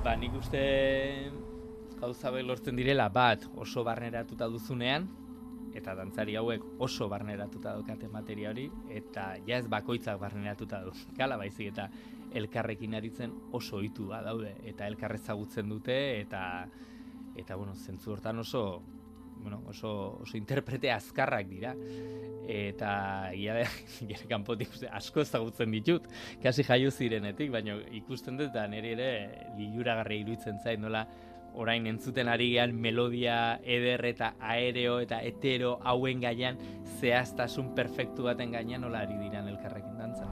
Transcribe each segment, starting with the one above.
Ba, nik uste gauza lortzen direla bat oso barneratuta duzunean, eta dantzari hauek oso barneratuta daukate materia hori, eta ja ez bakoitzak barneratuta du. Gala baizik eta elkarrekin aritzen oso ohitu daude, eta elkarrezagutzen dute, eta eta bueno, zentzu hortan oso bueno, oso, oso interprete azkarrak dira. Eta ia da gire kanpotik asko ezagutzen ditut kasi jaio zirenetik baina ikusten dut da nere ere liluragarri iruditzen zait nola orain entzuten ari gean melodia eder eta aereo eta hetero hauen gaian zehaztasun perfektu baten gainean nola ari diran elkarrekin dantza.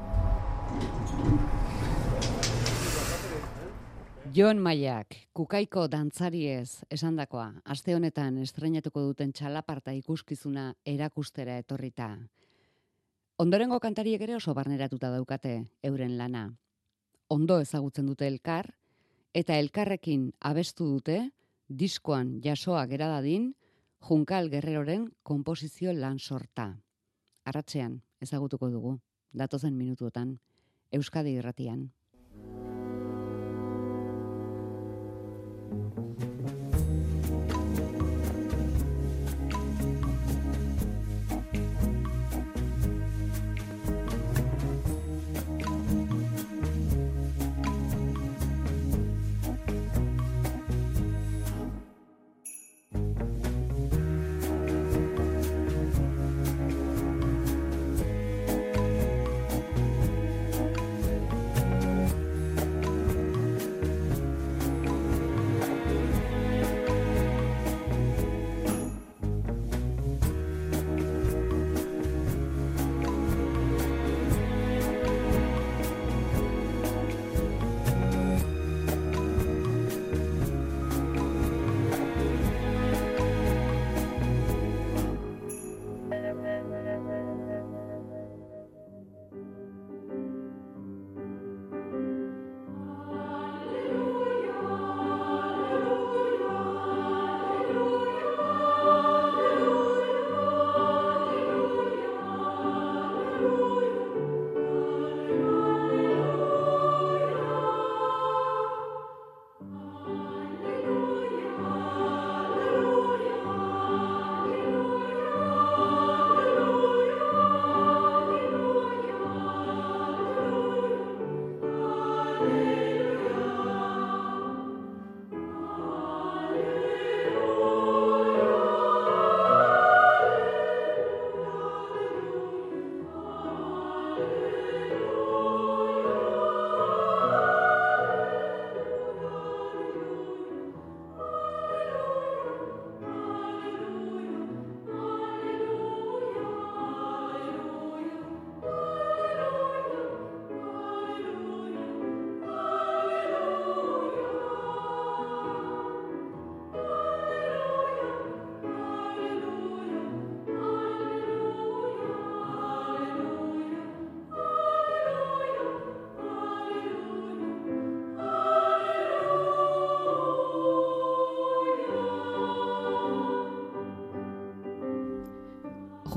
Jon Maiak, kukaiko dantzariez esandakoa, aste honetan estrenatuko duten txalaparta ikuskizuna erakustera etorrita. Ondorengo kantariek ere oso barneratuta daukate euren lana. Ondo ezagutzen dute elkar, eta elkarrekin abestu dute, diskoan jasoa geradadin, Junkal Guerreroren komposizio lan sorta. Arratzean ezagutuko dugu, datozen minutuotan, Euskadi irratian. Thank you.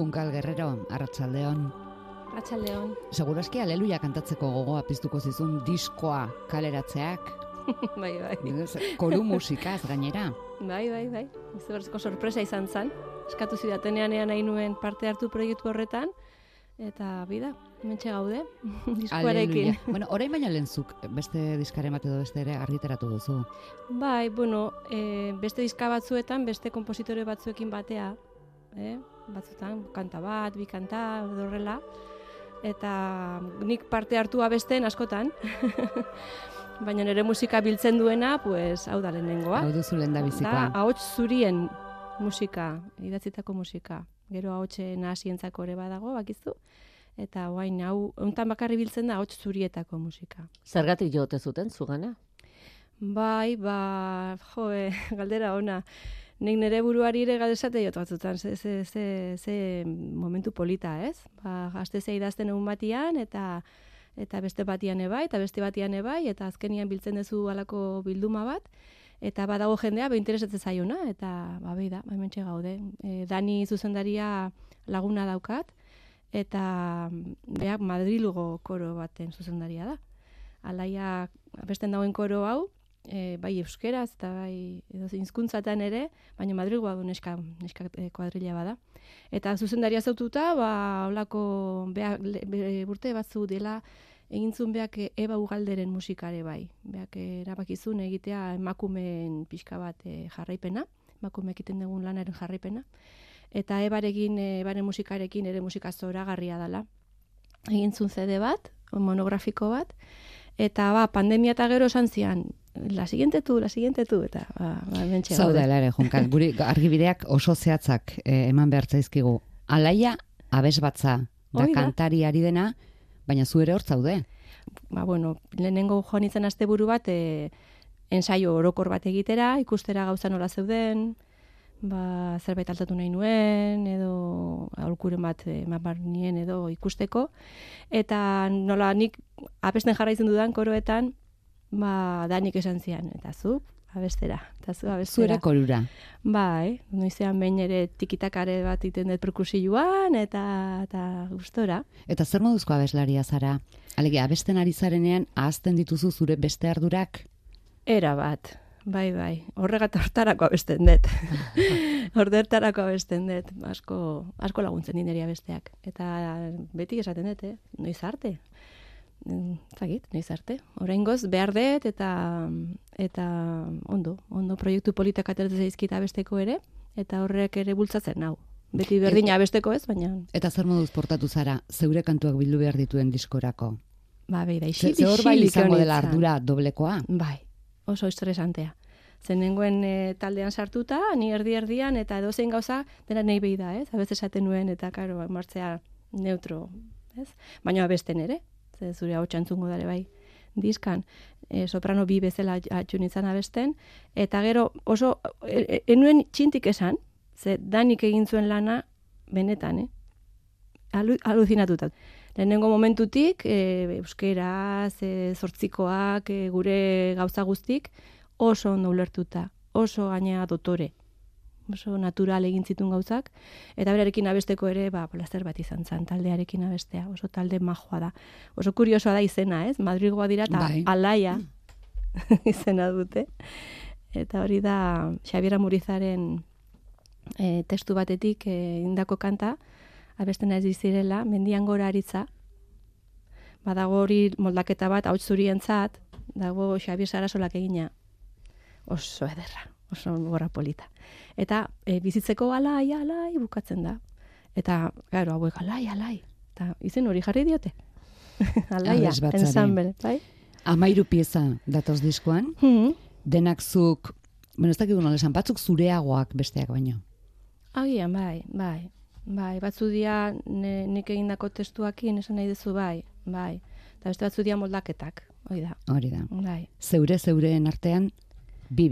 Junkal Guerrero, Arratsaldeon. Arratsaldeon. Segurazki aleluia kantatzeko gogoa piztuko zizun diskoa kaleratzeak. bai, bai. Koru musikaz gainera. Bai, bai, bai. Izugarrizko sorpresa izan zen. Eskatu zidatenean ean nahi nuen parte hartu proiektu horretan. Eta bida, mentxe gaude, diskoarekin. bueno, orain baina lentzuk beste diskare bat edo beste ere argiteratu duzu. Bai, bueno, e, beste diska batzuetan, beste kompositore batzuekin batea, eh? Batzutan, kanta bat, bi kanta, horrela, eta nik parte hartu abesten askotan, baina nire musika biltzen duena, pues, hau da lehenengoa. Hau duzu lehen da bizikoa. Da, zurien musika, idatzitako musika. Gero ahotxe nahasientzako ere badago, bakizu. Eta guain, hau, ontan bakarri biltzen da ahots zurietako musika. Zergatik jote zuten, zugana? Bai, ba, jo, galdera ona nik nire buruari ere gadesate jot batzutan, ze, ze, ze, ze momentu polita, ez? Ba, gazte zei idazten egun batian, eta eta beste batian ebai, eta beste batian ebai, eta azkenian biltzen duzu alako bilduma bat, eta badago jendea, be interesatzen zaiona, eta ba, behi da, ba, gaude. E, Dani zuzendaria laguna daukat, eta beak Madrilugo koro baten zuzendaria da. Alaia, besten dauen koro hau, e, bai euskeraz eta bai edo hizkuntzatan ere, baina Madrilgoa du neska, neska e, kuadrilla bada. Eta zuzendaria zaututa, ba, holako beak, be- urte batzu dela, egintzun beak Eba Ugalderen musikare bai. Beak erabakizun egitea emakumeen pixka bat e, jarraipena, emakume egiten dugun lanaren jarraipena. Eta Ebarekin, Ebaren musikarekin ere musika zoragarria dela. Egintzun CD bat, monografiko bat, eta ba, pandemia eta gero esan zian, la siguiente tu, la siguiente tu, eta ba, ba, mentxe Zaude gaude. ere, Junkal, guri argibideak oso zehatzak eh, eman behar zaizkigu. Alaia abesbatza da Hoi da. kantari ari dena, baina zu ere hor zaude. ba, bueno, lehenengo joan itzen asteburu bat, e, ensaio orokor bat egitera, ikustera gauza nola zeuden, ba, zerbait altatu nahi nuen, edo aholkuren bat e, eman behar nien edo ikusteko. Eta nola nik abesten jarraitzen dudan koroetan, ba, danik esan zian, eta zu, abestera, eta zu abestera. ere korura. Bai, noizean behin ere tikitakare bat iten dut perkusioan, eta, eta gustora. Eta zer moduzko abeslaria zara? Alegia, abesten ari zarenean, ahazten dituzu zure beste ardurak? Era bat, bai, bai. Horregat hortarako abesten dut. Hordertarako abesten dut. Asko, asko laguntzen dineria besteak. Eta beti esaten dut, eh? Noiz arte. Zagit, noiz arte. Oraingoz behar dut eta eta ondo, ondo proiektu politak ateratzen zaizkita besteko ere eta horrek ere bultzatzen nau. Beti berdina besteko ez, baina Eta zer moduz portatu zara, zeure kantuak bildu behar dituen diskorako? ba, bai, da, Ze, hor bai izango dela ardura doblekoa? Bai, oso estresantea. Zenengoen e, taldean sartuta, ni erdi erdian, eta edozein gauza, dena nahi behi da, ez? Abez esaten nuen, eta karo, martzea neutro, ez? Baina abesten ere, ze zure hau txantzungo dare bai, diskan, e, soprano bi bezala atxu nintzen abesten, eta gero oso, e, e, enuen txintik esan, ze danik egin zuen lana, benetan, eh? Alu, aluzinatuta. Lehenengo momentutik, e, euskeraz, e, zortzikoak, e, gure gauza guztik, oso ondo ulertuta, oso gainea dotore, oso natural egin zitun gauzak, eta berarekin abesteko ere, ba, plazer bat izan zen, taldearekin abestea, oso talde majoa da. Oso kuriosoa da izena, ez? Madrilgoa dira, eta Bai. alaia izena dute. Eta hori da Xabiera Murizaren e, testu batetik e, indako kanta, abesten ez dizirela, mendian gora aritza, badago hori moldaketa bat hauts zurientzat, dago Xabier Sarasolak egina. Oso ederra, oso gora polita. Eta e, bizitzeko alai, alai bukatzen da. Eta, claro, hauek alai, alai. Eta izen hori jarri diote. Alaia, Abesbatzari. ensemble, bai? Amairu pieza datoz diskoan, Hmm. denak zuk, bueno, ez dakik nola esan, batzuk zureagoak besteak baino. Agian, bai, bai. Bai, batzu dia ne, nik egindako testuakin esan nahi duzu, bai, bai. Eta beste batzu dia moldaketak, hoi da, Hori da. bai. Zeure zeureen artean, bi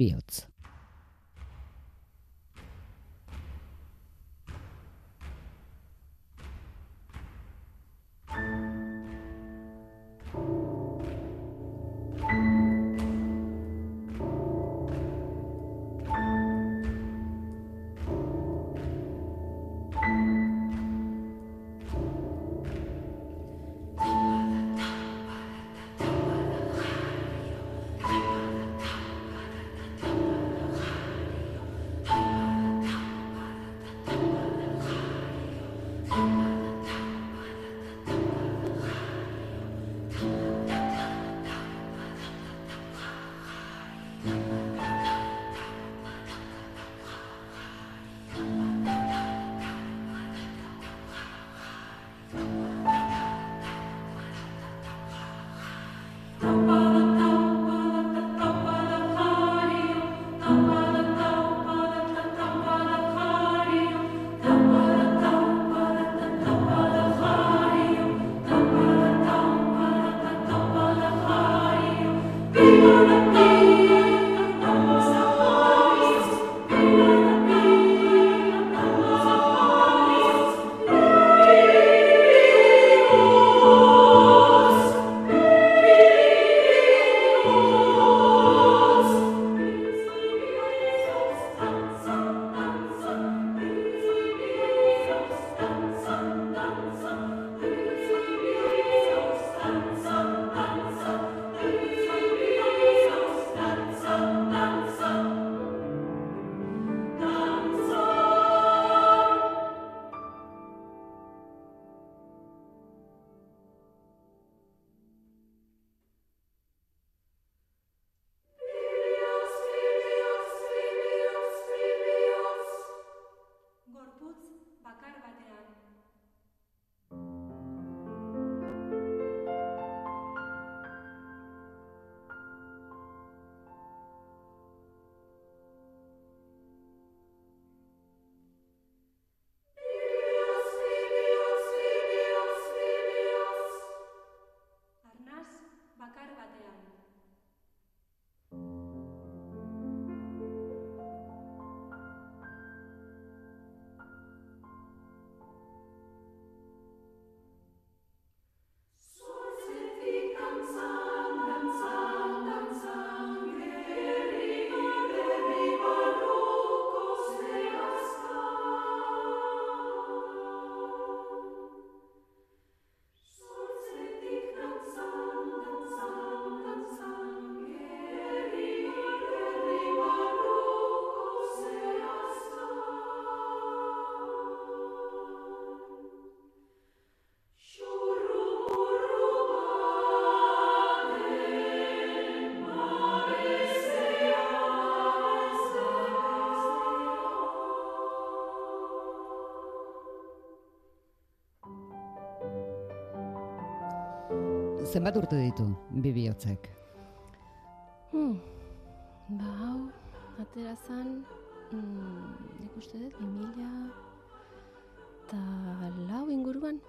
Zenbat urte ditu bi bihotzek? Hmm. Ba, hau, atera zan, mm, nik uste dut, 2000 eta lau inguruan,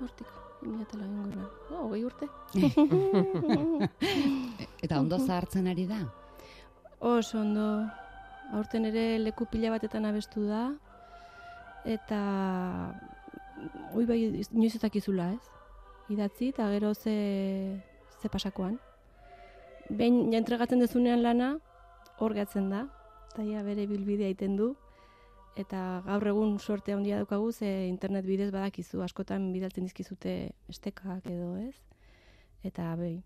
hortik, 2000 eta lau inguruan. Oh, hogei urte. Eta ondo zahartzen ari da? Oso ondo, aurten ere leku pila batetan abestu da, eta oi bai inoiz ez ez? Idatzi eta gero ze, ze pasakoan. Behin ja entregatzen dezunean lana, hor gatzen da, eta ja bere bilbidea egiten du, eta gaur egun suerte handia daukagu ze internet bidez badakizu, askotan bidaltzen dizkizute estekak edo, ez? Eta behi,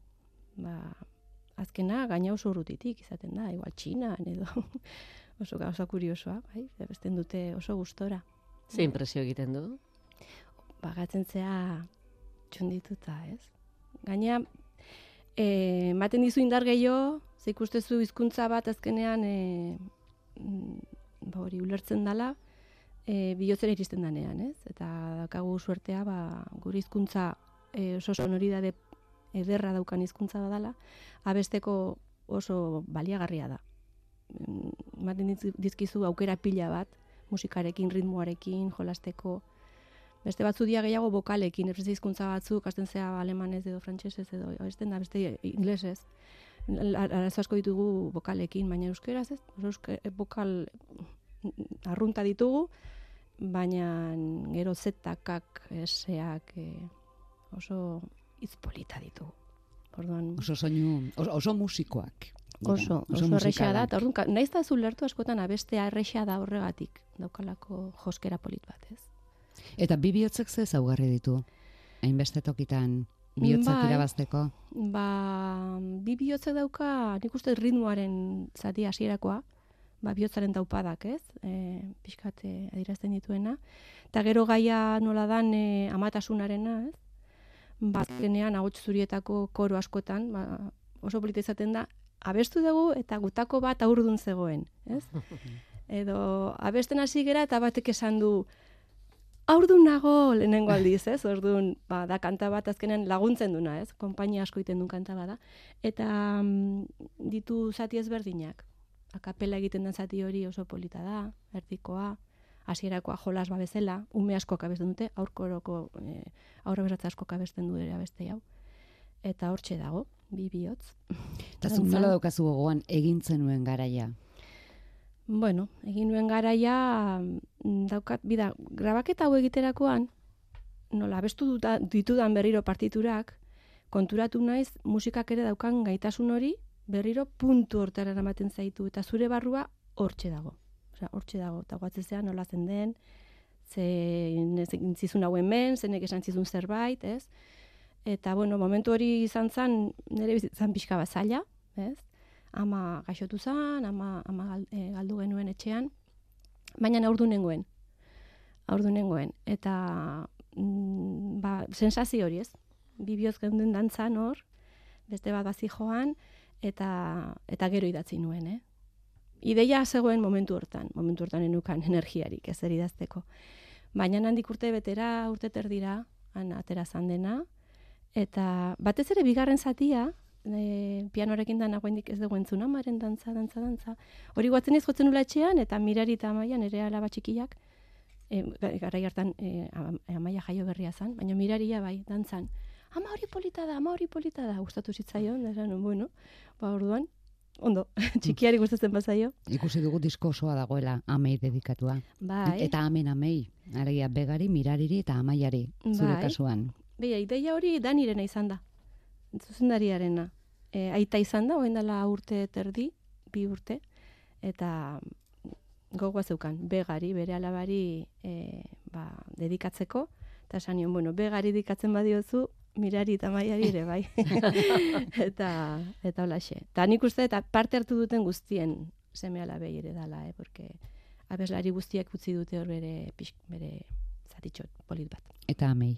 ba, azkena gaina oso urrutitik izaten da, igual txinan edo oso gauza kuriosoa, bai, besten dute oso gustora. Ze impresio egiten du? Bagatzen zea txundituta, ez? Gaina, e, ematen dizu indar gehiago, ze ikustezu hizkuntza bat azkenean e, ba hori ulertzen dala, e, bihotzera iristen danean, ez? Eta daukagu suertea, ba, gure hizkuntza e, oso sonoridade ederra daukan hizkuntza badala, abesteko oso baliagarria da. Mm, Ematen dizkizu aukera pila bat, musikarekin, ritmoarekin, jolasteko, beste batzu dia gehiago bokalekin, beste hizkuntza batzuk, hasten zea alemanez edo frantsesez edo abesten da beste inglesez. Arazo asko ditugu bokalekin, baina euskeraz ez, euske, bokal mm, arrunta ditugu, baina gero zetakak, eseak, e, oso hitz polita ditugu. Orduan, Oso soinu, oso, oso musikoak. dira, oso, oso erresa da, eta orduan, naiz da zu lertu askotan abestea erresa da horregatik, daukalako joskera polit bat, ez? Eta bi bihotzek ze ezaugarri ditu? Hainbeste tokitan bihotzak Bai. irabazteko. Ba, bi bihotzek dauka, nik uste ritmoaren zati hasierakoa, ba, bihotzaren taupadak, ez? E, pixkat e, adierazten dituena. Eta gero gaia nola dan e, amatasunarena, ez? Ba, azkenean ahots zurietako koro askotan, ba, oso polita izaten da, abestu dugu eta gutako bat aurdun zegoen, ez? Edo abesten hasi gera eta batek esan du, aurdun nago lehenengo aldiz, ez? Orduan, ba, da kanta bat azkenean laguntzen duna, ez? Konpainia asko egiten duen kanta bada. Eta mm, ditu zati ezberdinak. Akapela egiten den zati hori oso polita da, erdikoa, hasierakoa jolas babezela, ume asko abesten dute, aurkoroko e, aurre beratza asko abesten du ere abeste hau. Eta hortxe dago, bi bihotz. Eta nola daukazu gogoan egin zenuen garaia. Bueno, egin nuen garaia mm, daukat, bida, grabaketa hau egiterakoan, nola abestu duta, ditudan berriro partiturak, konturatu naiz musikak ere daukan gaitasun hori berriro puntu hortara eramaten zaitu eta zure barrua hortxe dago. Osea, hortxe dago, eta guatzezean nola zen den, ze zizun hau hemen, zenek esan zizun zerbait, ez? Eta, bueno, momentu hori izan zen, nire bizitzan pixka bat zaila, ez? Ama gaixotu zen, ama, ama eh, galdu genuen etxean, baina aurdu nengoen. Aurdu nengoen. Eta, mm, ba, sensazio hori ez? Bibioz geunden dantzan hor, beste bat bazi joan, eta, eta gero idatzi nuen, eh? Ideia zegoen momentu hortan, momentu hortan enukan energiarik, ez idazteko. Baina handik urte betera, urte terdira, han atera zan dena, eta batez ere bigarren zatia, e, pianorekin dan nagoendik ez dugu entzun amaren dantza, dantza, dantza. Hori guatzen ez jotzen nula etxean, eta mirari eta amaian ere alaba txikiak, e, garai hartan e, am- amaia jaio berria zan, baina miraria bai, dantzan. Ama hori polita da, ama hori polita da, gustatu zitzaion, da esan, bueno, ba orduan, ondo, txikiari gustatzen bazaio. Ikusi dugu disko osoa dagoela amei dedikatua. Bai, Eta amen amei. Alegia begari, mirariri eta amaiari. Zure Bai. kasuan. Beia, ideia hori danirena izan da. Zuzendariarena. E, aita izan da, oen dela urte terdi, bi urte, eta gogoa zeukan, begari, bere alabari e, ba, dedikatzeko, eta esan nion, bueno, begari dedikatzen badiozu, mirari eta maiari ere, bai. eta, eta holaxe. Eta nik uste, eta parte hartu duten guztien seme alabei ere dala, eh, porque abeslari guztiak utzi dute hor bere, pix, bere zatitxot polit bat. Eta amei.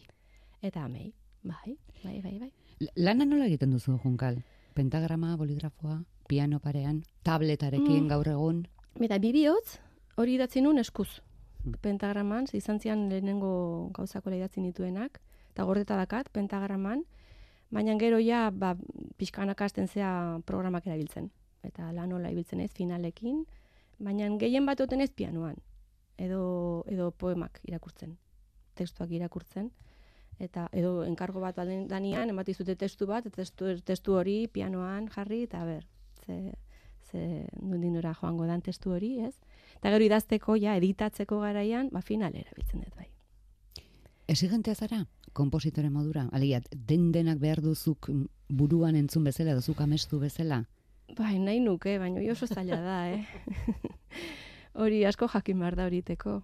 Eta amei, bai, bai, bai, bai. Lana nola egiten duzu, Junkal? Pentagrama, boligrafoa, piano parean, tabletarekin Mm. gaur egun. Eta bi bihotz, hori idatzi nun eskuz. Mm. Pentagraman, izan zian lehenengo gauzako idatzi nituenak, eta gordeta dakat, pentagraman, baina gero ja, ba, pixkanak hasten zea programak erabiltzen. Eta lan hola ibiltzen ez, finalekin, baina gehien bat ez pianoan, edo, edo poemak irakurtzen, testuak irakurtzen, eta edo enkargo bat balen danian, emati zute testu bat, testu, testu hori pianoan jarri, eta ber, ze, ze nundinora joango dan testu hori, ez? Eta gero idazteko, ja, editatzeko garaian, ba, finalera biltzen dut bai. Exigentea zara, kompositore modura? Alegia, den denak behar duzuk buruan entzun bezala, duzuk amestu bezala? Bai, nahi nuke, baina oso zaila da, eh? hori asko jakin behar da horiteko.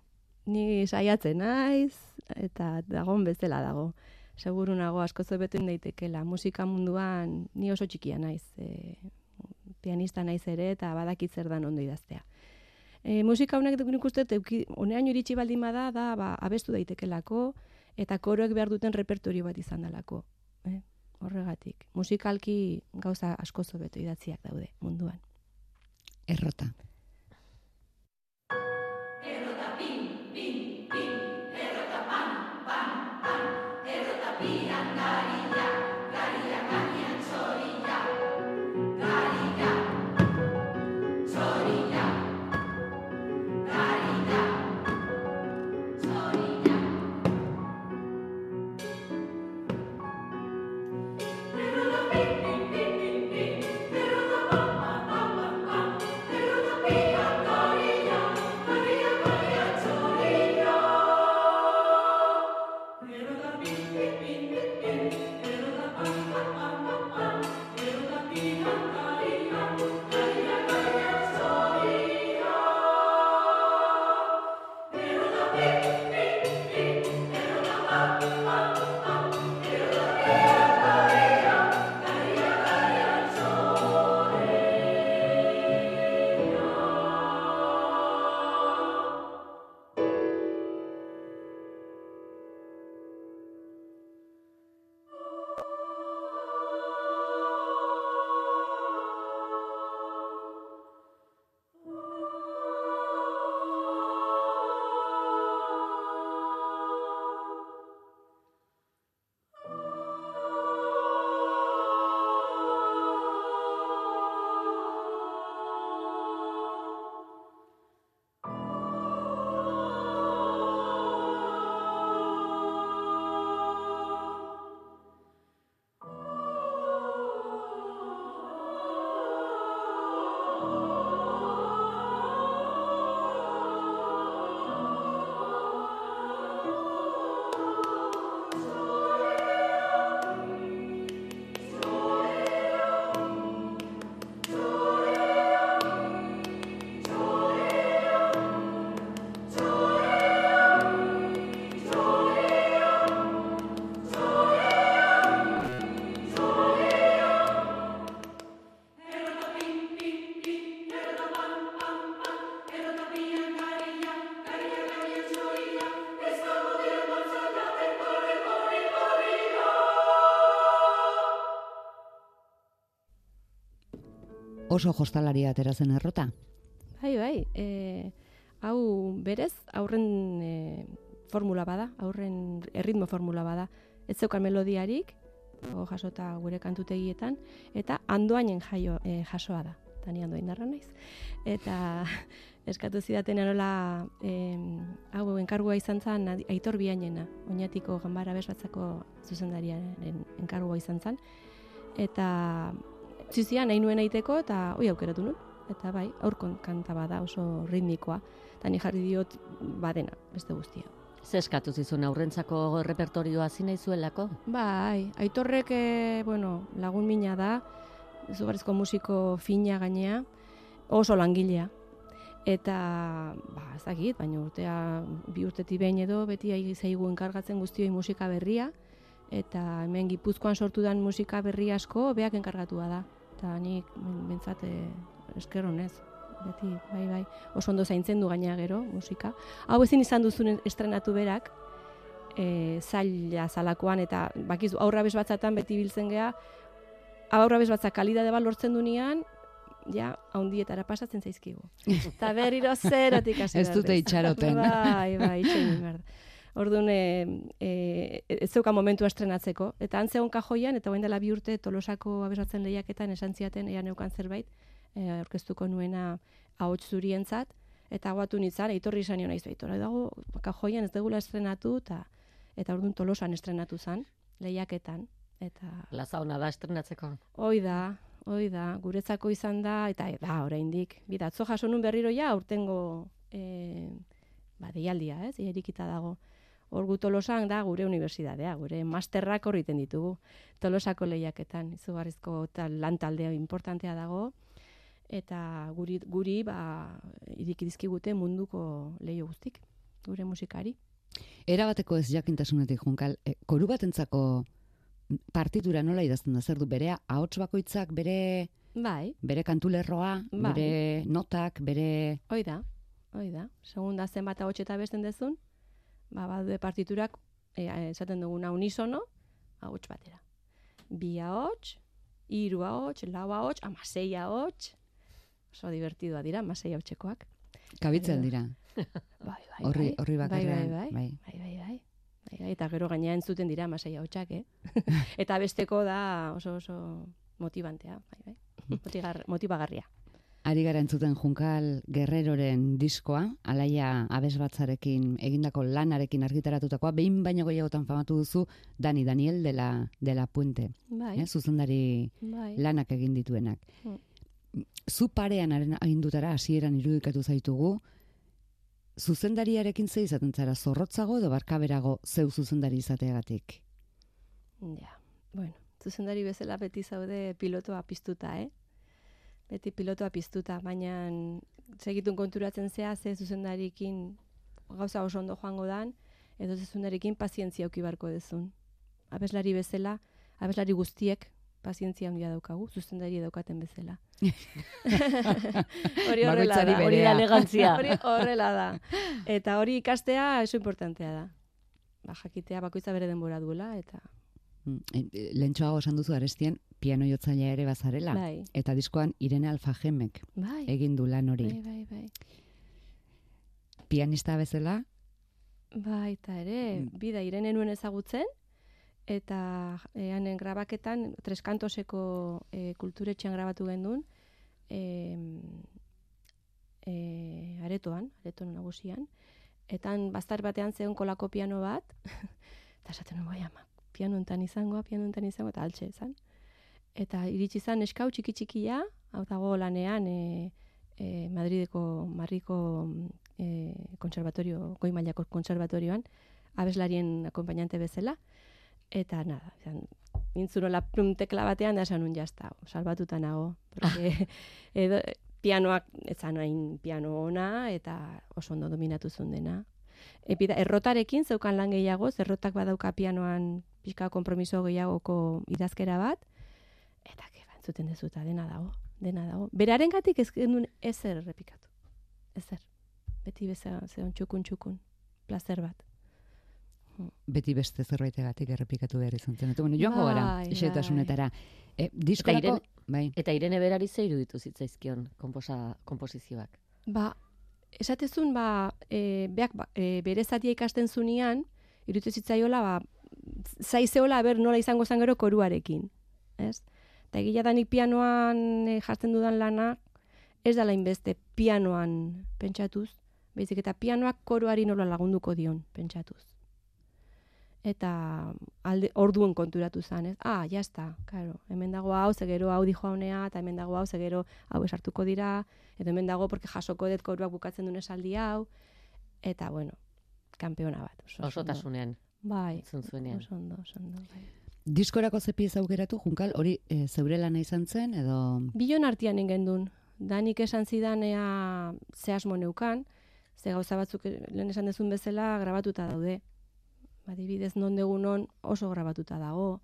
Ni saiatzen naiz, eta dagon bezala dago. Seguru nago asko zebeten daitekela. Musika munduan ni oso txikia naiz. E, pianista naiz ere eta badakit zer dan ondo idaztea. E, musika honek nik uste, honean iritsi baldin bada, da, ba, abestu daitekelako, eta koroek behar duten repertorio bat izan dalako. Eh? Horregatik. Musikalki gauza asko zobeto idatziak daude munduan. Errota. Oso jostalaria atera zen errota. Bai, bai. E, hau berez, aurren e, formula bada, aurren erritmo formula bada. Ez zeukan melodiarik, o jasota gure kantutegietan, eta andoainen jaio, e, jasoa da. Tani andoain darra naiz. Eta eskatu zidaten erola, e, hau enkargua izan zen, aitor bianena, oinatiko gambara bezbatzako zuzendariaren enkargua izan zen. Eta zizia nahi nuen aiteko eta hoi aukeratu nuen. Eta bai, aurkon kanta bada oso ritmikoa. Eta ni jarri diot badena, beste guztia. Ze eskatu zizun aurrentzako repertorioa zina izuelako? Bai, aitorrek, e, bueno, lagun mina da, zugarrizko musiko fina gainea, oso langilea. Eta, ba, ez dakit, baina urtea, bi urtetik behin edo, beti zaigu enkargatzen guztioi musika berria, eta hemen gipuzkoan sortu dan musika berri asko, beak enkargatua da. Eta nik bentsat eh, esker honez beti bai bai. Oso ondo zaintzen du gaina gero musika. Hau ezin izan duzun estrenatu berak e, zaila zalakoan eta bakizu aurra bez batzatan beti biltzen gea aurra bez batzak kalidade bat lortzen dunean ja haundietara pasatzen zaizkigu. Eta berriro zerotik hasi ez dute itxaroten. Bai bai itxaroten Orduan, e, e, ez zeuka momentu estrenatzeko. Eta han zegoen kajoian, eta orain dela bi urte tolosako abesatzen lehiaketan esan ziaten, ea neukan zerbait, e, aurkeztuko nuena ahots zurientzat, eta guatu nintzen, eitorri izan nio naiz baitora. Dago, kajoian ez degula estrenatu, eta eta orduan tolosan estrenatu zen, lehiaketan. Eta Plaza ona da estrenatzeko. hoi da, hoi da, guretzako izan da, eta da, oraindik. Bida, atzo jaso nun berriro ja, urtengo e, ba, deialdia, ez, erikita dago. Hor gu tolosan da gure unibertsitatea, gure masterrak hor egiten ditugu. Tolosako lehiaketan, izugarrizko tal, lan taldea importantea dago, eta guri, guri ba, iriki dizkigute munduko leio guztik, gure musikari. Erabateko ez jakintasunetik junkal, e, koru batentzako partitura nola idazten da zer du berea ahots bakoitzak bere Bai, bere kantulerroa, Bai. bere notak, bere hoi da, hoi da. Segunda zenbat ahots eta besten dezun, ba, badaude partiturak, e, esaten duguna unisono, ahots batera. Bi ahots, hiru ahots, lau ahots, amasei ahots, oso divertidua dira, amasei ahotsekoak. kabitzen dira. Bai, bai, Horri bai. horri bai, bakarrean, bai, bai, bai. bai, bai, bai. Bai, eta gero gaina entzuten dira amasei ahotsak, eh? eta besteko da oso oso motibantea, bai, bai. Motigar, motibagarria. Ari gara entzuten Junkal Guerreroren diskoa, alaia abesbatzarekin egindako lanarekin argitaratutakoa, behin baino gehiagotan famatu duzu Dani Daniel de la, de la Puente, Bai, eh, zuzendari bai. lanak egin dituenak. Mm. Zu parean agindutara hasieran irudikatu zaitugu, zuzendariarekin ze izaten zara zorrotzago edo barkaberago zeu zuzendari izateagatik. Ja, bueno, zuzendari bezala beti zaude pilotoa piztuta, eh? Beti pilotoa piztuta, baina segitun konturatzen zea ze zuzendarikin gauza oso ondo joango dan, edo ze zuzendarikin pazientzia auki barko dezun. Abeslari bezala, abeslari guztiek pazientzia handia daukagu, zuzendari daukaten bezala. hori horrela da. Hori da elegantzia. Hori horrela da. Eta hori ikastea oso importantea da. Ba, jakitea bakoitza bere denbora duela, eta Mm, e, Lentsoago esan duzu arestien piano jotzailea ere bazarela. bai, Eta diskoan Irene Alfajemek bai, egin du lan hori. bai, bai, bai. Pianista bezala, Baita ere, Mm. bida irene nuen ezagutzen, eta eanen grabaketan, treskantoseko e, kulturetxean grabatu gendun, e, e, aretoan, areto nagusian, eta han baztar batean zeon kolako piano bat, eta esaten nuen, bai ama, piano enten izangoa, piano enten izangoa, eta altxe izan. Eta iritsi izan eskau txiki txikia, hau dago lanean, e, e, Madrideko, Marriko e, konservatorio, goi mailako konservatorioan, abeslarien akompainante bezala, eta nada, izan, nintzunola plum tekla batean da esan nun jazta, salbatuta nago, porque edo, pianoak, ez zan hain piano ona, eta oso ondo dominatu zuen dena. Epida, errotarekin zeukan lan gehiago, errotak badauka pianoan pixka kompromiso gehiagoko idazkera bat, eta keba, entzuten dezuta, dena dago, dena dago. Beraren gatik ez genuen ezer errepikatu, ezer. Beti bezala, zeon txukun txukun, placer bat. beti beste zerbaitegatik errepikatu behar izan zen. Eta, bueno, joango gara, Bai, xetasunetara. E, diskorako, Irene- bai, Eta Irene berari ze iruditu zitzaizkion komposa, komposizioak. Ba, esatezun, ba, e, beak, ba, e, bere zatia ikasten zunean, iruditu zitzaiola, ba, zaizeola, ber, nola izango zen gero koruarekin, ez? Eta egia da nik pianoan e, jartzen dudan lana, ez dala inbeste pianoan pentsatuz, baizik eta pianoak koruari nola lagunduko dion pentsatuz. Eta alde, orduen konturatu zen, ez? Ah, jazta, claro, hemen dago hau, ze gero hau dijo honea, eta hemen dago hau, ze gero hau esartuko dira, edo hemen dago porque jasoko dut koruak bukatzen duen esaldi hau, eta bueno, kampeona bat. Oso. Osotasunean, Bai, entzun zuenean. oso ondo, oso ondo, bai. diskorako ze pieza aukeratu, Junkal, hori e, zeure lana izan zen, edo... Bilon artean ingendun. Danik esan zidan ea ze asmo neukan, ze gauza batzuk eh, lehen esan dezun bezala grabatuta daude. Adibidez, non degunon oso grabatuta dago.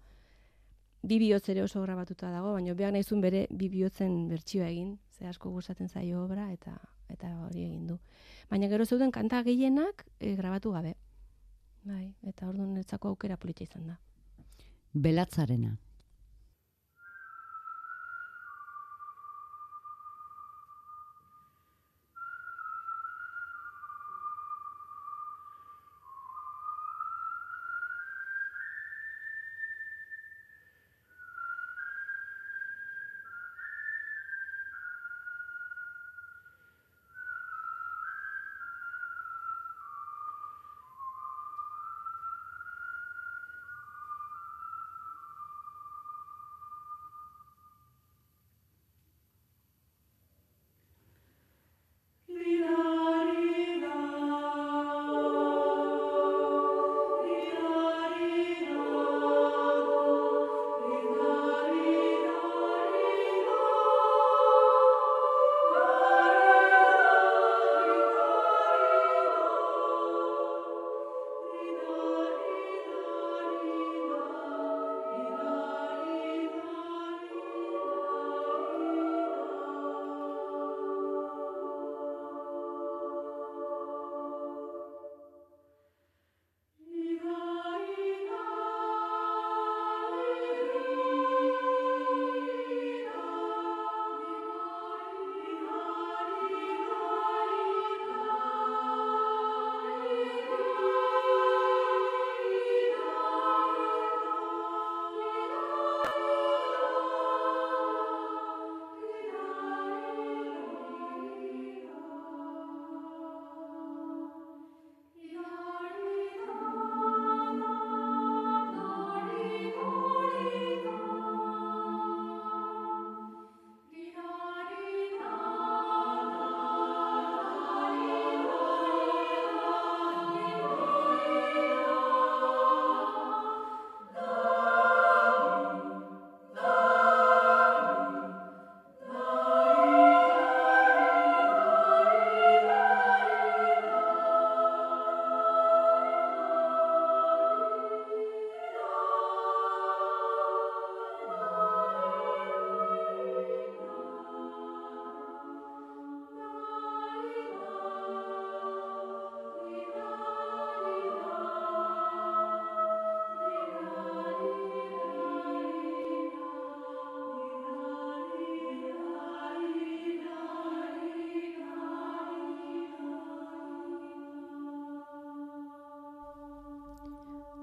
Bi bihotz ere oso grabatuta dago, baina behar nahizun bere bi bihotzen bertsioa egin, ze asko gustatzen zaio obra eta eta hori egin du. Baina gero zeuden kanta gehienak e, grabatu gabe. Bai, eta orduan netzako aukera politxa izan da. Belatzarena.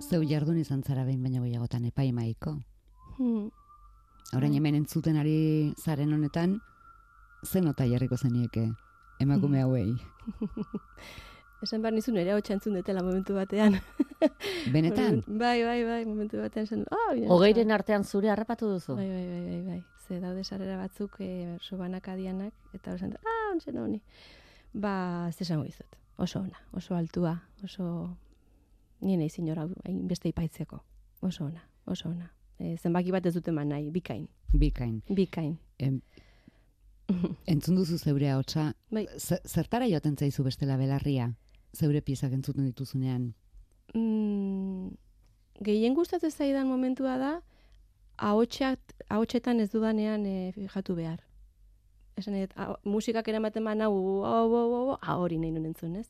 Zeu jardun izan zara behin baino gehiagotan epaimaiko. Hmm. Orain Bai. hemen entzuten ari zaren honetan, zen nota jarriko zenieke emakume hauei. Esan behar nizun ere hau entzun detela momentu batean. Benetan? Bai, bai, bai, momentu batean zen. Oh, bine, Hogeiren artean zure harrapatu duzu. Bai, bai, bai, bai, bai. Ze daude sarrera batzuk, e, sobanak adianak, eta hori zen, ah, ontzen honi. Ba, ez esango dizut. Oso ona, oso altua, oso... Ni nahi zinora beste ipaitzeko. Oso ona, oso ona. E, zenbaki bat ez dute man nahi, bikain, Bikain. bikain. Em, entzun duzu zeure hotza, Bai. ze- zertara joaten zaizu bestela belarria? Zeure piezak entzuten dituzunean. Mm, gehien gustatzen zaidan momentua da, ahotsak, ahotsetan ez dudanean e, fijatu behar. Esan nahi dut, ah, musikak eramaten ba nau, hau, hau, hau, hau, hori nahi nuen entzun, ez?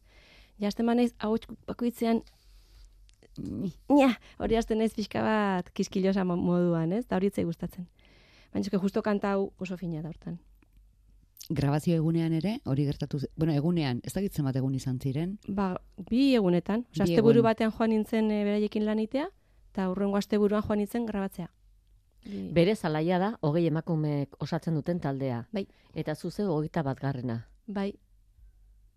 Jasten ba naiz, ahots bakoitzean, nia, hori hasten naiz pixka bat kiskilosa mo- moduan, ez? Da hori etzai gustatzen. Baina eske justo kanta hau oso fina da hortan. Grabazio egunean ere, hori gertatu, bueno, egunean, ez dakitzen bat egun izan ziren, Ba, bi egunetan, osea, Bi asteburu egun. batean joan nintzen e, beraiekin lanitea, eta hurrengo asteburuan joan nintzen grabatzea. Bi- Bere zalaia da, hogei emakumeek osatzen duten taldea. Bai. Eta zuze hogeita bat garrena. Bai,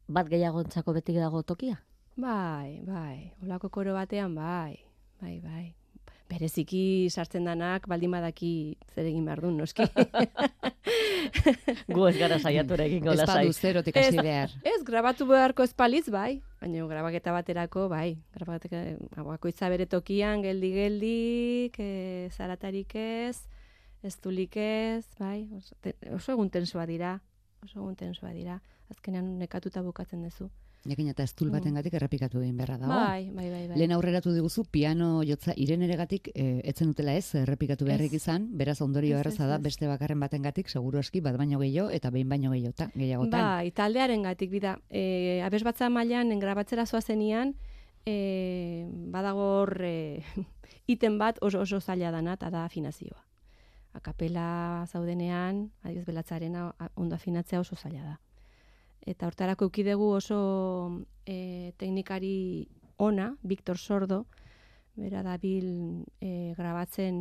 Bat gehiagontzako beti dago tokia? Bai, bai, olako koro batean, bai, bai, bai. Bereziki sartzen danak baldin badaki zer egin behar duen, noski. Gu ez gara saiatura egingo ez lasai. badu zerotik hasi Ez. behar. Ez, grabatu beharko espalitz, bai, baina grabaketa baterako, bai. Grabaketa, bakoitza bere tokian, geldi-geldik, e, zaratarik ez, ez tulik ez, bai. Oso, te, oso egun tensua dira, oso egun tensua dira. Azkenean nekatuta bukatzen duzu. Jakin eta ez baten gatik errepikatu egin beharra dago. Bai, bai, bai, bai. Lehen aurreratu diguzu, piano jotza ireneregatik e, etzen dutela ez, errepikatu beharrik izan, beraz ondorio erraza da beste bakarren batengatik seguru aski bat baino gehiago eta behin baino gehiagotan, gehiagotan. Bai, taldearen gatik, bida, e, abez batza mailan grabatzera zoazenian, e, badago hor e, iten bat oso oso zaila dana, eta da afinazioa. Akapela zaudenean, adibidez belatzarena ondo afinatzea oso zaila da. Eta hortarako eukidegu oso e, teknikari ona, Victor Sordo, bera dabil e, grabatzen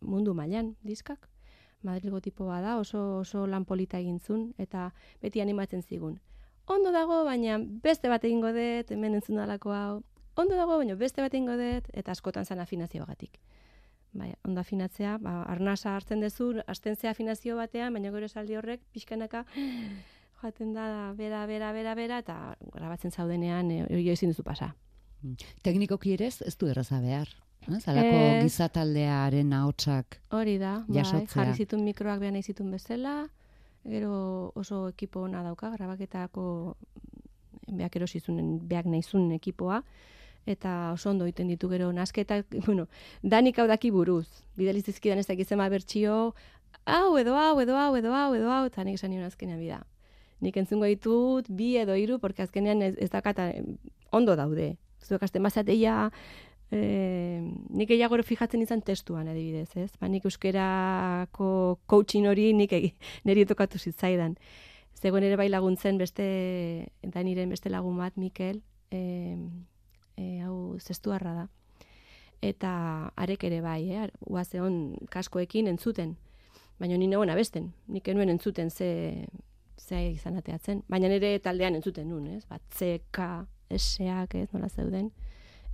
mundu mailan diskak. Madrilgo tipoa da, oso, oso lan polita egin zuen, eta beti animatzen zigun. Ondo dago, baina beste bat egingo dut, hemen entzun dalako hau. Ondo dago, baina beste bat egingo dut, eta askotan zan afinazioagatik. Bai, ondo afinatzea, ba, arnasa hartzen dezu, hasten zea afinazio batean, baina gero esaldi horrek, pixkanaka, joaten da, bera, bera, bera, bera, eta grabatzen zaudenean, e, hori ezin duzu pasa. Teknikoki ere ez, du erraza behar. Ez, alako Ez. gizataldearen ahotsak Hori da, bai, jarri zitun mikroak behan nahi zitun bezala, gero oso ekipo ona dauka, grabaketako beak erosizunen, beak nahizunen ekipoa, eta oso ondo egiten ditu gero nasketak, bueno, danik hau daki buruz, bidalizizkidan ez dakizema bertxio, hau edo hau, edo hau, edo hau, edo hau, eta nik esan nion azkenean bida. Nik entzungo ditut bi edo hiru, porque azkenean ez, ez dakata eh, ondo daude. Zuek aste mazateia, e, nik gehiago fijatzen izan testuan adibidez, ez? Ba, nik euskerako coaching hori nik niri tokatu zitzaidan. Zegoen ere bai laguntzen beste, da niren beste lagun bat, Mikel, e, e, hau zestuarra da. Eta arek ere bai, eh? Uaze hon kaskoekin entzuten. Baina ni neuen abesten, nik enuen entzuten ze, ze izan ateatzen. Baina nire taldean entzuten nun, ez? Bat, CK, S-ak, ez, nola zeuden.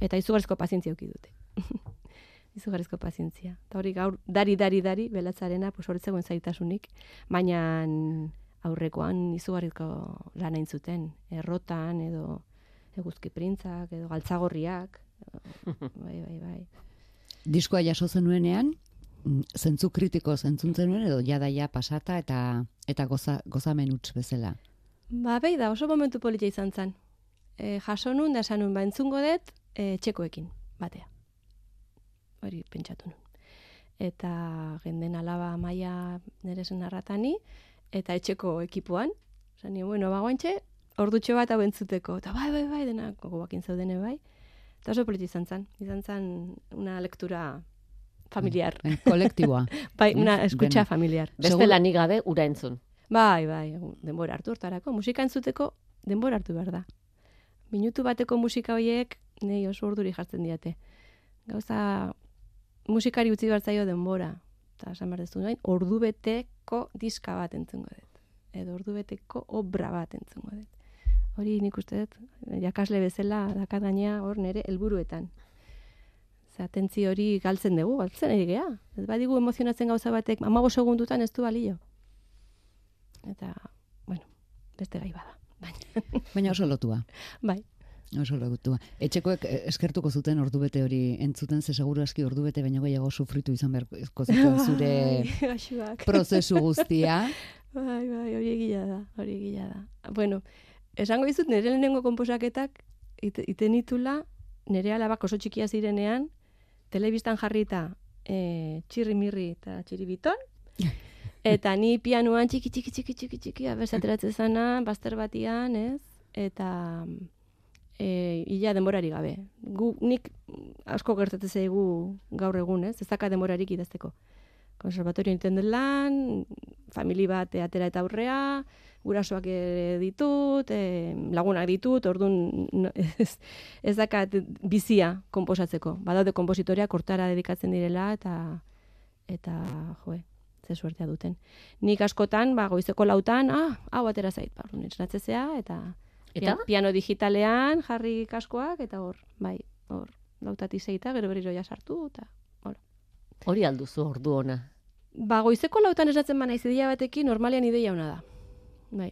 Eta izugarrizko pazientzia euki dute. izugarrizko pazientzia. Eta hori gaur, dari, dari, dari, belatzarena, pues horretzegoen zaitasunik. Baina aurrekoan izugarrizko lan hain zuten. Errotan, edo eguzki printzak, edo galtzagorriak. bai, bai, bai. diskoa jaso zenuenean, zentzu kritiko zentzuntzen nuen edo jadaia pasata eta eta goza, gozamen huts bezala. Ba, behi da, oso momentu politia izan zen. E, jaso nun, da esan nun, ba, entzungo dut, e, txekoekin, batea. Hori pentsatu nun. Eta genden alaba maia nire zen narratani, eta etxeko ekipoan, esan nien, bueno, ba, guantxe, ordutxo bat hau entzuteko. Eta bai, bai, bai, dena gogoakin zaudene bai. Eta oso politia izan zen. Izan zen una lektura familiar. Kolektiboa. Bai, una eskucha dena. familiar. Beste Seguro- lanik gabe ura entzun. Bai, bai, denbora hartu hortarako. Musika entzuteko denbora hartu behar da. Minutu bateko musika horiek, nei oso urduri jartzen diate. Gauza musikari utzi bartzaio denbora. Eta esan behar dezu nahi, ordu beteko diska bat entzungo dut. Edo ordu beteko obra bat entzungo dut. Hori nik uste dut, jakasle bezala dakat gainea hor nere helburuetan. Ze atentzi hori galtzen dugu, galtzen ere gea. Ez badigu emozionatzen gauza batek, amago segundutan ez du balio. Eta, bueno, beste gai bada. Baina, Baina oso lotua. bai, Oso lotua. Etxekoek eh, eskertuko zuten ordubete hori entzuten, ze seguru aski ordubete baino gehiago sufritu izan beharko zuten zure Ai, gaxuak. prozesu guztia. Bai, bai, hori egia da, hori egia da. Bueno, esango dizut nire lehenengo konposaketak ite- iten itula nire alabak oso txikia zirenean, telebistan jarrita e, txirri mirri eta txiribiton, eta ni pianoan txiki txiki txiki txiki txiki abesateratzen zana, bazter batian, ez? Eta e, ila denborari gabe. Gu, nik asko gertatzen zaigu gaur egun, ez? Ez daka denborarik idazteko. Konservatorio dut lan, famili bat atera eta aurrea, gurasoak ere ditut, e, lagunak ditut, orduan ez, ez dakat bizia konposatzeko. Badaude konpositoreak hortara dedikatzen direla eta eta joe, ze suertea duten. Nik askotan, ba, goizeko lautan, ah, hau atera zait, ba, esnatzezea, eta, Eta? Pia- piano digitalean jarri kaskoak, eta hor, bai, hor, lautati zeita, gero berriro ja sartu, eta Hori alduzu ordu ona. Ba, goizeko lautan esatzen ba naiz ideia batekin, normalean ideia ona da. Bai.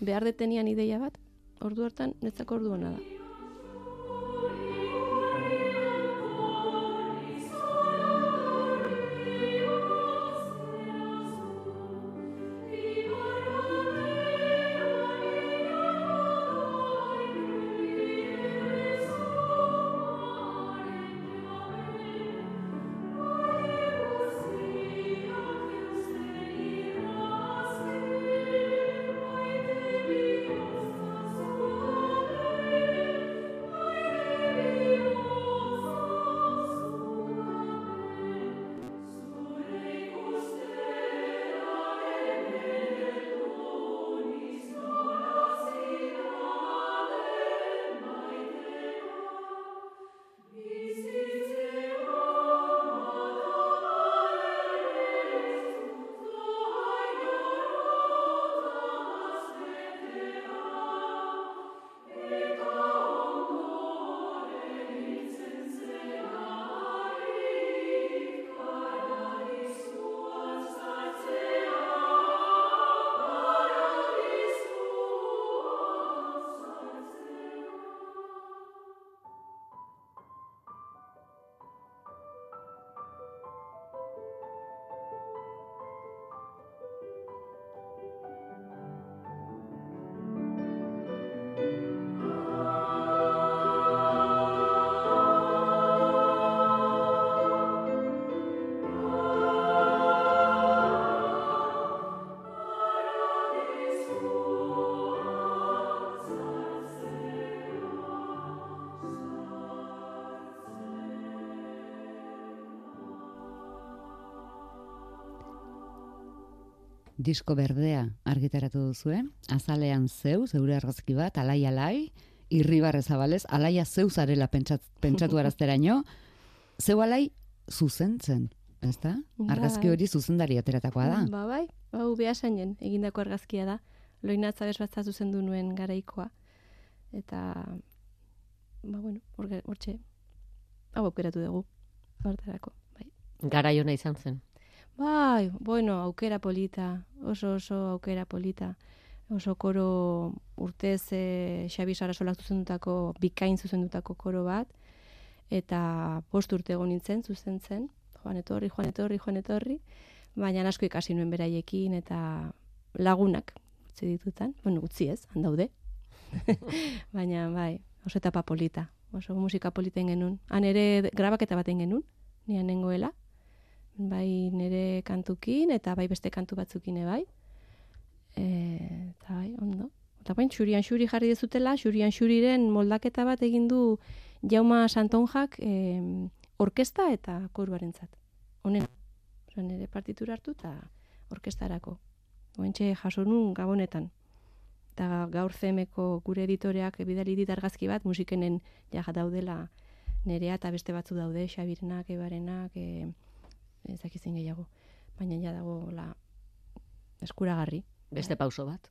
Behar detenian ideia bat, ordu hartan, netzako ordu ona da. Disko berdea argitaratu duzue, azalean zeu, zeure argazki bat, alai alai, irribarre zabalez, alaia zeu zarela pentsat, pentsatu arazteraino, zeu alai zuzentzen, ezta? Argazki Bai. hori zuzendari ateratakoa da. Ba, bai, hau behasainen egindako argazkia da. Loinatza bezbatza zuzendu nuen garaikoa. Eta, ba, bueno, hortxe, hau aukeratu dugu, hortarako, bai. Garaiona izan zen. Bai, bueno, aukera polita, oso oso aukera polita. Oso koro urtez e, Xabi Sarasolak zuzendutako, bikain zuzendutako koro bat, eta post urte egon nintzen zuzentzen, joan etorri, joan etorri, joan etorri, baina asko ikasi nuen beraiekin, eta lagunak utzi ditutan, bueno, utzi ez, handaude, baina bai, oso etapa polita, oso musika polita egin genuen. Han ere grabaketa bat egin genuen, nian nengoela, bai nire kantukin eta bai beste kantu batzukin bai. E, eta bai, ondo. Eta bain, xurian xuri jarri dezutela, xurian xuriren moldaketa bat egin du Jauma Santonjak e, orkesta eta koruarentzat. Honen, Osea, nire partitura hartu eta orkestarako. Oentxe jaso nun gabonetan. Eta gaur zemeko gure editoreak bidali dit argazki bat musikenen ja daudela nerea eta beste batzu daude, Xabirenak, Ebarenak, e, ez dakizin gehiago. Baina ja dago la eskuragarri. Beste pauso bat.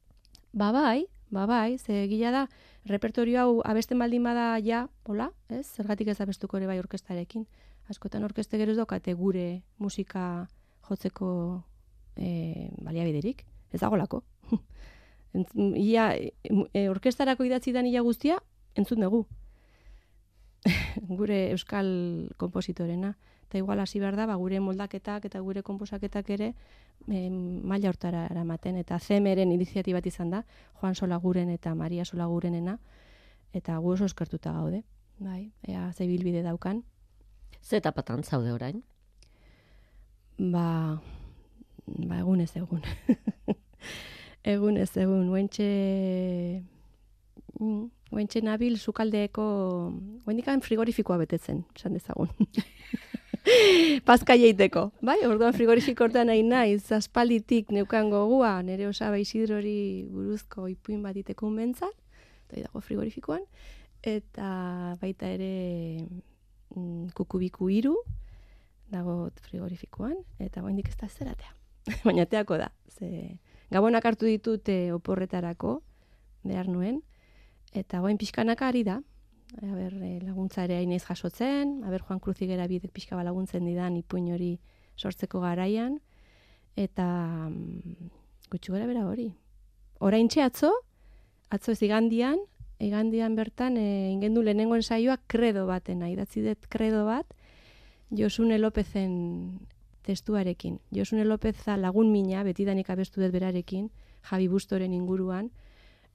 Ba bai, ba bai, ze gila da, repertorio hau abesten baldin bada ja, hola, ez? Zergatik ez abestuko ere bai orkestarekin. Askotan orkeste gero ez daukate gure musika jotzeko e, baliabiderik. Ez dagolako. Ia, e, orkestarako idatzi dan ia guztia, entzun dugu. gure euskal kompositorena. Eta igual hasi behar da, ba, gure moldaketak eta gure komposaketak ere e, maila hortara eramaten. Eta CMren iniziatibat izan da, Juan Solaguren eta Maria Solagurenena, eta gu oso eskertuta gaude. Bai, ea ze bilbide daukan. Ze etapatan zaude orain? Ba, ba egun ez egun. egun ez egun, guentxe... Mm, guentxe nabil sukaldeeko... Guendikan frigorifikoa betetzen, esan dezagun. Pazka jeiteko, bai? Orduan frigorifiko hortan nahi naiz, aspalditik neukan gogua, nire osaba Isidrori buruzko ipuin bat iteko eta hori dago frigorifikoan, eta baita ere mm, kukubiku iru, dago frigorifikoan, eta oraindik ez da zeratea. Baina teako da. Ze gabonak hartu ditut eh, oporretarako, behar nuen, eta goin pixkanaka ari da. A ber, eh, laguntza ere hainez jasotzen, a ber, Juan Cruz Igera bidek pixka bat laguntzen didan ipuin hori sortzeko garaian, eta mm, gutxi gara bera hori. Orain atzo, atzo ez igandian, igandian bertan, e, ingendu lehenengo ensaioa kredo batena, idatzi dut kredo bat, Josune Lopezen testuarekin. Josune Lopeza lagun mina, betidanik abestu dut berarekin, Javi Bustoren inguruan.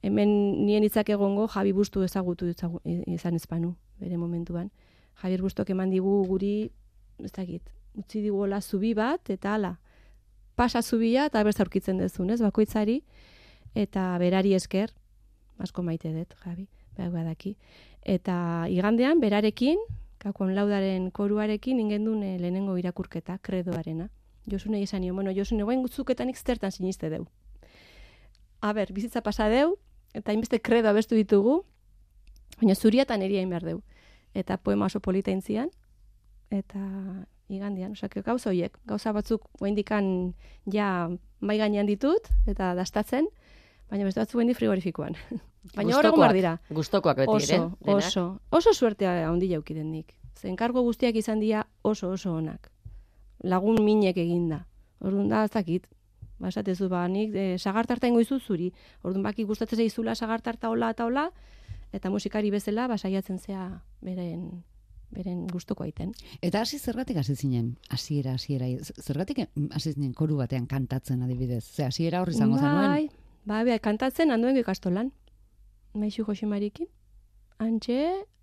Hemen nien hitzak egongo Javi Bustu ezagutu ezagu- izan ezpanu, bere momentuan. Javier Bustok eman digu guri, ez dakit, utzi diguela zubi bat, eta hala, pasa zubia eta berz aurkitzen dezun, ez, bakoitzari, eta berari esker, asko maite dut, Javi, behar badaki. Eta igandean, berarekin, kakon laudaren koruarekin ingendun eh, lehenengo irakurketa, kredoarena. Josune esan nio, bueno, Josune, guain gutzuketan zertan siniste deu. A ber, bizitza pasa deu, eta hainbeste kredo abestu ditugu, baina zuriatan eriain behar deu. Eta poema oso polita intzian, eta igandian, osea, gauza horiek, gauza batzuk dikan ja mai gainean ditut, eta dastatzen, baina beste batzuk guendik frigorifikoan. baina hor egon dira. Gustokoak beti ere. Oso, denak. oso, oso suertea handi jaukiden nik. Ze enkargo guztiak izan dira oso oso onak. Lagun minek eginda. Orduan da, ez dakit. Ba, esatezu, ba, nik e, sagartarta ingo izu zuri. Orduan baki gustatzen zaizula sagartarta hola eta hola, eta musikari bezala, ba, saiatzen zea beren beren gustoko aiten. Eta hasi zergatik hasi zinen? Hasiera, hasiera. Zergatik em, hasi zinen koru batean kantatzen adibidez? Ze hasiera hor izango? Bai, bai, bai, kantatzen handuengo ikastolan. Maixu Josimarikin. Antxe,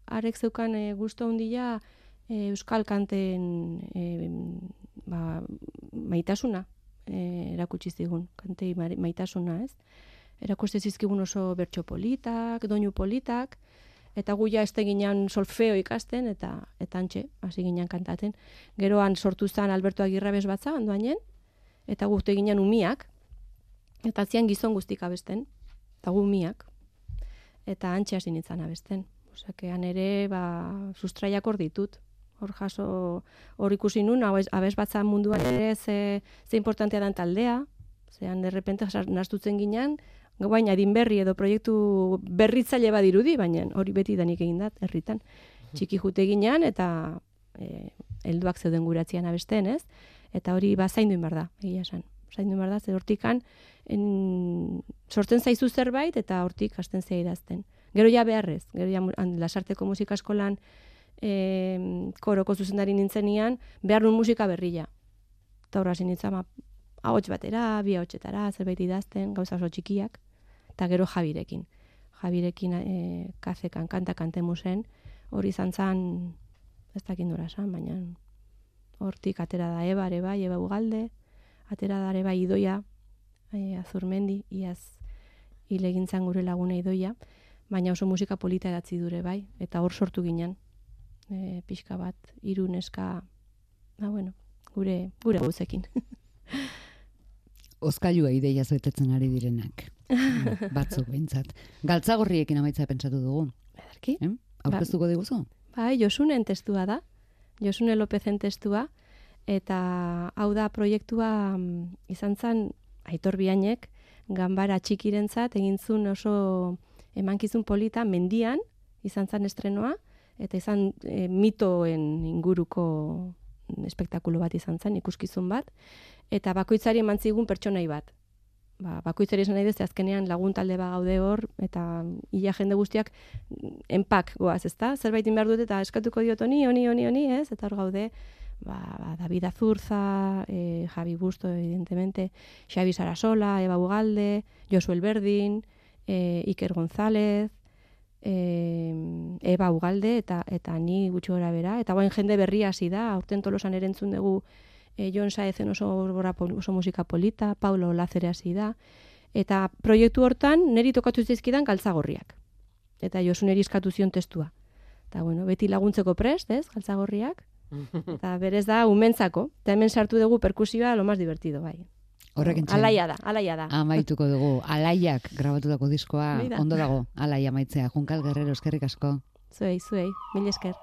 arek zeukan e, gusto handia e, euskal kanten e, ba, maitasuna e, erakutsi zigun, kantei maitasuna, ez? Erakuste zizkigun oso bertso politak, doinu politak, eta gu ja este ginean solfeo ikasten, eta eta antxe, hasi ginean kantaten. Geroan sortu zen Alberto Agirre batza, handoainen, eta gu ginean umiak, eta zian gizon guztik abesten, eta gu umiak, eta antxe hasi nintzen abesten. Osakean ere, ba, sustraiak hor ditut. Hor jaso, hor ikusi nun, abez, abez batza munduan ere ze, ze importantea dan taldea, zean derrepente nastutzen ginean, guain adin berri edo proiektu berritzaile badirudi, baina hori beti danik egin dat, herritan. Txiki jute ginean, eta e, helduak zeuden guratzean abesten, ez? Eta hori ba zaindu behar da, egia esan. Zaindu behar da, ze hortikan en, sortzen zaizu zerbait eta hortik hasten zea idazten. Gero ja beharrez, gero ja lasarteko musika eskolan e, koroko zuzendari nintzenian, behar nun musika berria. Eta horra hasi nintzen, ba, ahots batera, bi ahotsetara, zerbait idazten, gauza oso txikiak, eta gero Jabirekin. Jabirekin e, kazekan, kanta kantemu zen, hori izan zan, ez dakit nora esan, baina hortik atera da Eba, ere bai, Eba Ugalde, atera da ere bai Idoia, e, Azurmendi, iaz hile egin zan gure laguna Idoia, baina oso musika polita edatzi dure bai, eta hor sortu ginen, e, pixka bat, hiru neska, ba bueno, gure, gure guzekin. Ozkailua ideiaz betetzen ari direnak. Batzuk behintzat. Galtzagorriekin amaitza pentsatu dugu. Ederki? Eh? Aurkeztuko diguzu? bai, Josunen testua da. Josune Lopezen testua eta hau da proiektua mm, izan zen Aitor Biainek ganbara txikirentzat egin zuen oso emankizun polita mendian izan zen estrenoa eta izan e, mitoen inguruko espektakulo bat izan zen, ikuskizun bat, eta bakoitzari eman zigun pertsonai bat. Ba, bakoitzari esan nahi dut, azkenean lagun talde ba gaude hor, eta ia jende guztiak enpak goaz, ezta? Zerbait behar dut eta eskatuko diot honi, honi, honi, honi, ez? Eta hor gaude, ba, ba, David Azurza, e, Javi Busto, evidentemente, Xavi Sarasola, Eva Ugalde, Josu Elberdin, e, Iker González, e, Eba Ugalde eta eta ni gutxi gora bera. Eta guain jende berria hasi da, aurten tolosan erentzun dugu e, Jon Saezen oso, oso musika polita, Paulo Lazere hasi da. Eta proiektu hortan neri tokatu zizkidan galtzagorriak. Eta Josu neri eskatu zion testua. Eta bueno, beti laguntzeko prest, ez, galtzagorriak. Eta berez da, umentzako. Eta hemen sartu dugu perkusioa lo más divertido, bai. Horrekin txen. Alaia da, alaia da. Amaituko dugu. Alaiak grabatutako diskoa ondo dago. Alaia maitzea. Junkal Guerrero, eskerrik asko. Zuei, zuei. Mil esker.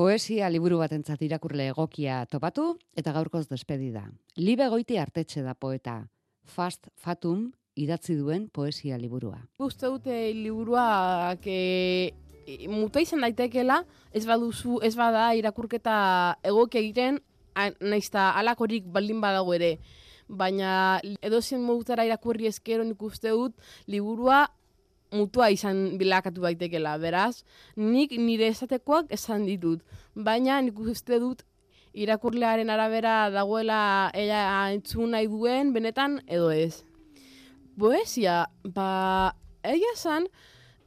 Poesia liburu batentzat irakurle egokia topatu eta gaurkoz despedida. Libe goiti artetxe da poeta. Fast Fatum idatzi duen poesia liburua. Uste dute liburua que muta izan daitekela, ez baduzu, ez bada irakurketa egoki egiten, naizta alakorik baldin badago ere. Baina edozen modutara irakurri eskero nik uste dut liburua mutua izan bilakatu daitekela. Beraz, nik nire esatekoak esan ditut. Baina nik uste dut irakurlearen arabera dagoela ella entzun nahi duen benetan edo ez. Poesia, ba, egia esan,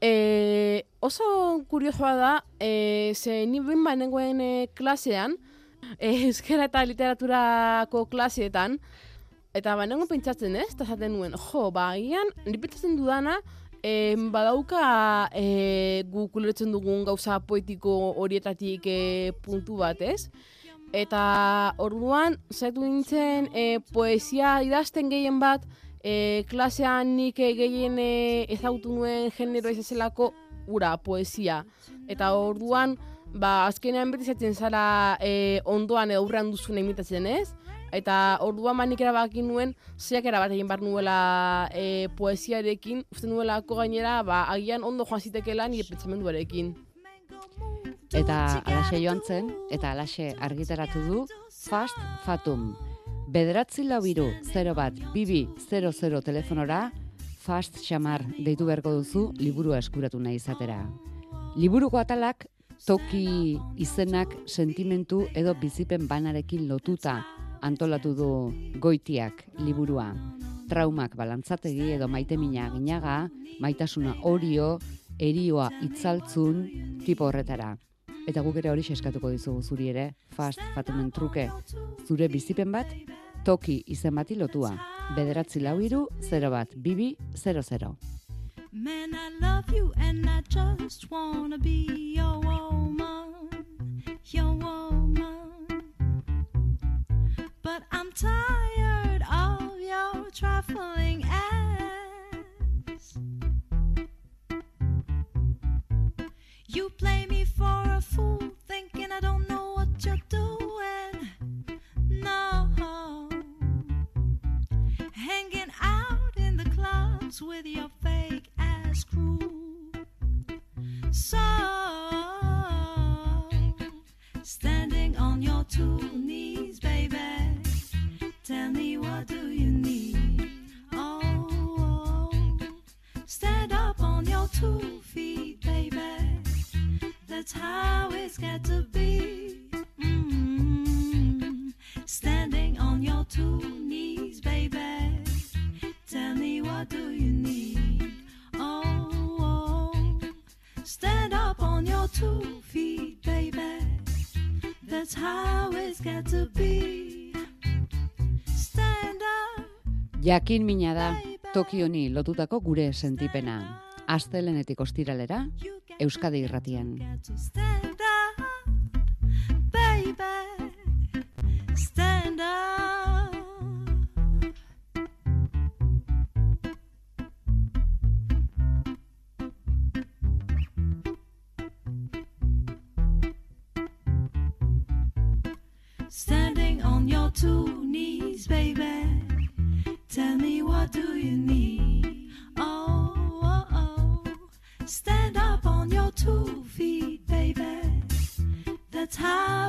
e, oso kuriosoa da, e, ze ni behin banengoen e, klasean, e, euskera eta literaturako klaseetan, eta banengo pentsatzen ez, eta esaten nuen, jo, ba, agian, nire pentsatzen dudana, e, badauka e, guk ulertzen dugun gauza poetiko horietatik e, puntu bat, ez? Eta orduan, zaitu nintzen e, poesia idazten gehien bat, e, klasean nik e, gehien e, ezagutu nuen genero ez ezelako ura, poesia. Eta orduan, ba, azkenean beti zaten zara e, ondoan edo aurrean duzuna imitatzen ez? Eta orduan ba nik erabaki nuen, zeak erabat egin bar nuela e, poesiarekin, uste nuelako gainera, ba, agian ondo joan zitekela nire pentsamenduarekin. Eta alaxe joan zen, eta alaxe argitaratu du Fast Fatum. Bederatzi lau biru, 0 bat, bibi, 00 telefonora, Fast Xamar deitu beharko duzu liburua eskuratu nahi izatera. Liburuko atalak toki izenak sentimentu edo bizipen banarekin lotuta antolatu du goitiak liburua. Traumak balantzategi edo maitemina ginaga, maitasuna orio, erioa itzaltzun, tipo horretara. Eta guk ere hori eskatuko dizugu zuri ere, fast fatumen truke. Zure bizipen bat, toki izen bati lotua. Bederatzi lau iru, 0 bat, bibi, 00. Man, I love you and I just wanna be your woman, your woman. Tired of your trifling acts. You play me Jakin mina da, toki honi lotutako gure sentipena. Astelenetik ostiralera, Euskadi irratian. stand up, baby. Stand up. Do you need? Oh, oh, oh. Stand up on your two feet, baby. That's how